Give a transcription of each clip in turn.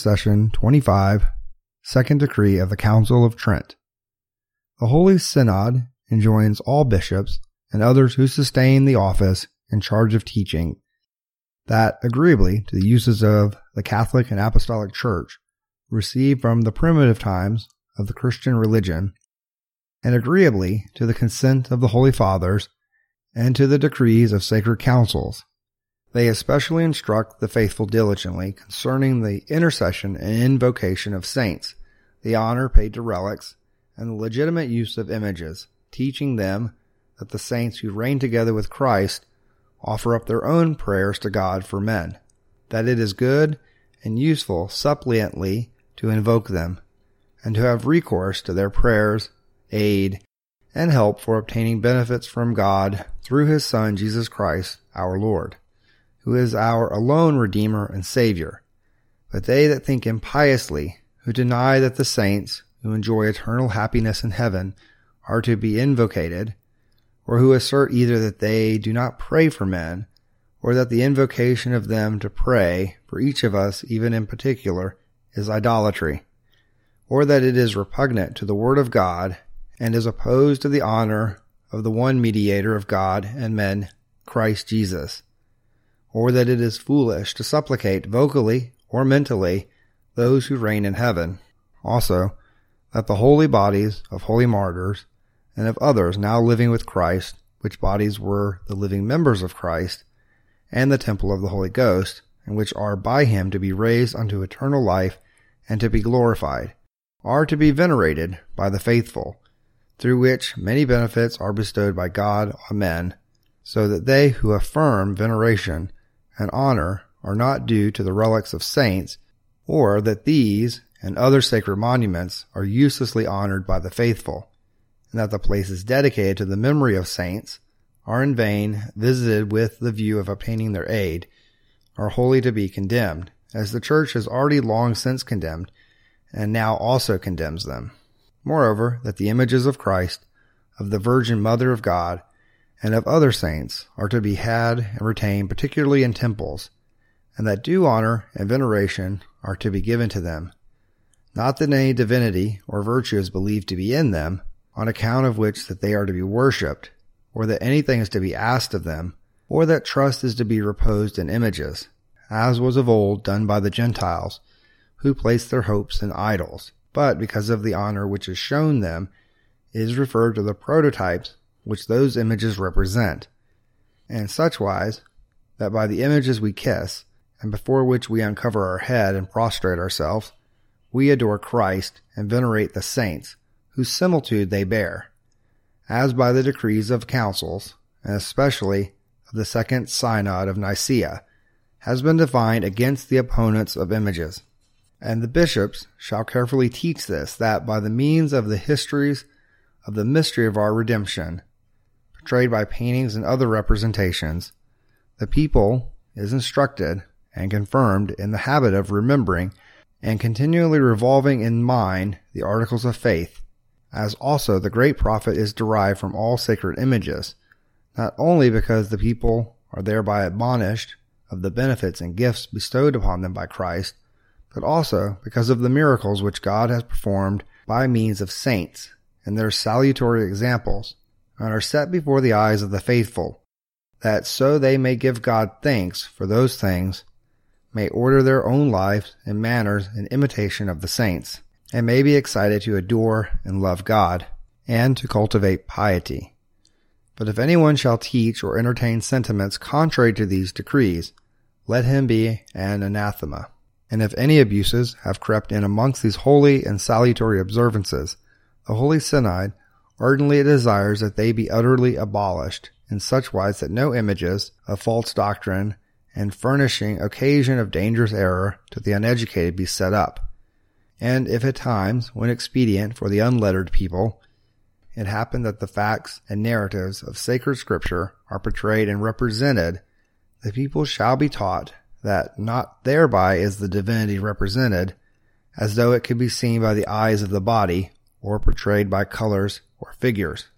Session 25, Second Decree of the Council of Trent. The Holy Synod enjoins all bishops and others who sustain the office in charge of teaching that, agreeably to the uses of the Catholic and Apostolic Church, received from the primitive times of the Christian religion, and agreeably to the consent of the Holy Fathers and to the decrees of sacred councils, they especially instruct the faithful diligently concerning the intercession and invocation of saints, the honor paid to relics, and the legitimate use of images, teaching them that the saints who reign together with Christ offer up their own prayers to God for men, that it is good and useful suppliantly to invoke them, and to have recourse to their prayers, aid, and help for obtaining benefits from God through his Son Jesus Christ our Lord who is our alone Redeemer and Savior. But they that think impiously, who deny that the saints, who enjoy eternal happiness in heaven, are to be invocated, or who assert either that they do not pray for men, or that the invocation of them to pray for each of us, even in particular, is idolatry, or that it is repugnant to the Word of God and is opposed to the honor of the one mediator of God and men, Christ Jesus or that it is foolish to supplicate vocally or mentally those who reign in heaven. Also, that the holy bodies of holy martyrs and of others now living with Christ, which bodies were the living members of Christ, and the temple of the Holy Ghost, and which are by him to be raised unto eternal life and to be glorified, are to be venerated by the faithful, through which many benefits are bestowed by God on men, so that they who affirm veneration and honor are not due to the relics of saints, or that these and other sacred monuments are uselessly honored by the faithful, and that the places dedicated to the memory of saints are in vain visited with the view of obtaining their aid, are wholly to be condemned, as the Church has already long since condemned, and now also condemns them. Moreover, that the images of Christ, of the Virgin Mother of God, and of other saints are to be had and retained particularly in temples, and that due honor and veneration are to be given to them. Not that any divinity or virtue is believed to be in them, on account of which that they are to be worshipped, or that anything is to be asked of them, or that trust is to be reposed in images, as was of old done by the Gentiles, who placed their hopes in idols, but because of the honor which is shown them, is referred to the prototypes which those images represent, and such wise that by the images we kiss, and before which we uncover our head and prostrate ourselves, we adore Christ and venerate the saints, whose similitude they bear, as by the decrees of councils, and especially of the second synod of Nicaea, has been defined against the opponents of images. And the bishops shall carefully teach this, that by the means of the histories of the mystery of our redemption, portrayed by paintings and other representations, the people is instructed and confirmed in the habit of remembering and continually revolving in mind the articles of faith, as also the great profit is derived from all sacred images, not only because the people are thereby admonished of the benefits and gifts bestowed upon them by Christ, but also because of the miracles which God has performed by means of saints and their salutary examples, and are set before the eyes of the faithful, that so they may give God thanks for those things, may order their own lives and manners in imitation of the saints, and may be excited to adore and love God, and to cultivate piety. But if anyone shall teach or entertain sentiments contrary to these decrees, let him be an anathema. And if any abuses have crept in amongst these holy and salutary observances, the Holy Synod ardently desires that they be utterly abolished in such wise that no images of false doctrine and furnishing occasion of dangerous error to the uneducated be set up. And if at times, when expedient for the unlettered people, it happen that the facts and narratives of sacred scripture are portrayed and represented, the people shall be taught that not thereby is the divinity represented, as though it could be seen by the eyes of the body, or portrayed by colors or figures.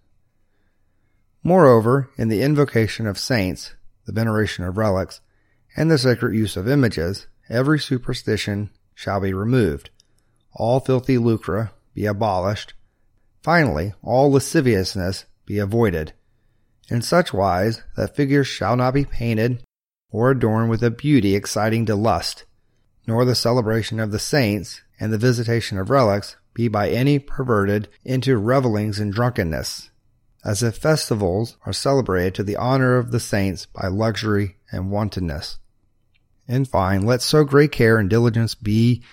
Moreover, in the invocation of saints, the veneration of relics, and the sacred use of images, every superstition shall be removed, all filthy lucre be abolished, finally all lasciviousness be avoided, in such wise that figures shall not be painted or adorned with a beauty exciting to lust, nor the celebration of the saints and the visitation of relics be by any perverted into revelings and drunkenness, as if festivals are celebrated to the honor of the saints by luxury and wantonness. In fine, let so great care and diligence be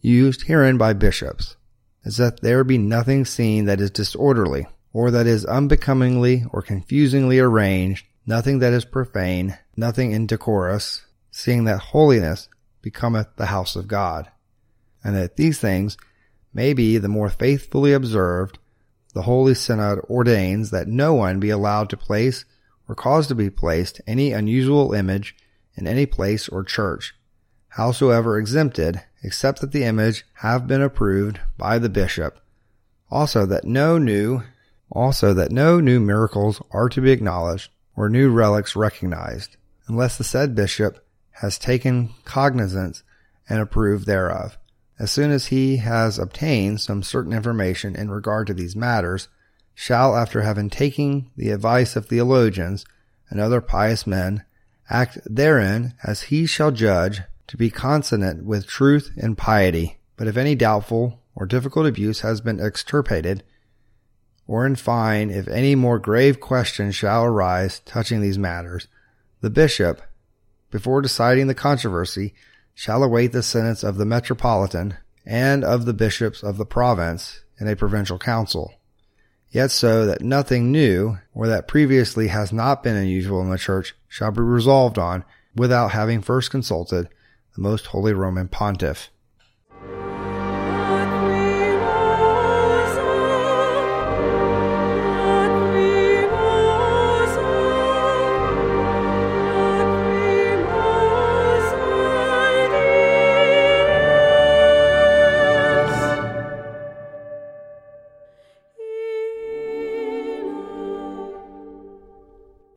used herein by bishops, as that there be nothing seen that is disorderly, or that is unbecomingly or confusingly arranged, nothing that is profane, nothing indecorous, seeing that holiness becometh the house of God, and that these things may be the more faithfully observed, the Holy Synod ordains that no one be allowed to place or cause to be placed any unusual image in any place or church, howsoever exempted, except that the image have been approved by the bishop. Also that no new, also that no new miracles are to be acknowledged or new relics recognized, unless the said bishop has taken cognizance and approved thereof. As soon as he has obtained some certain information in regard to these matters, shall, after having taken the advice of theologians and other pious men, act therein as he shall judge to be consonant with truth and piety. But if any doubtful or difficult abuse has been extirpated, or in fine, if any more grave question shall arise touching these matters, the bishop, before deciding the controversy, shall await the sentence of the metropolitan and of the bishops of the province in a provincial council. Yet so that nothing new or that previously has not been unusual in the church shall be resolved on without having first consulted the most holy Roman pontiff.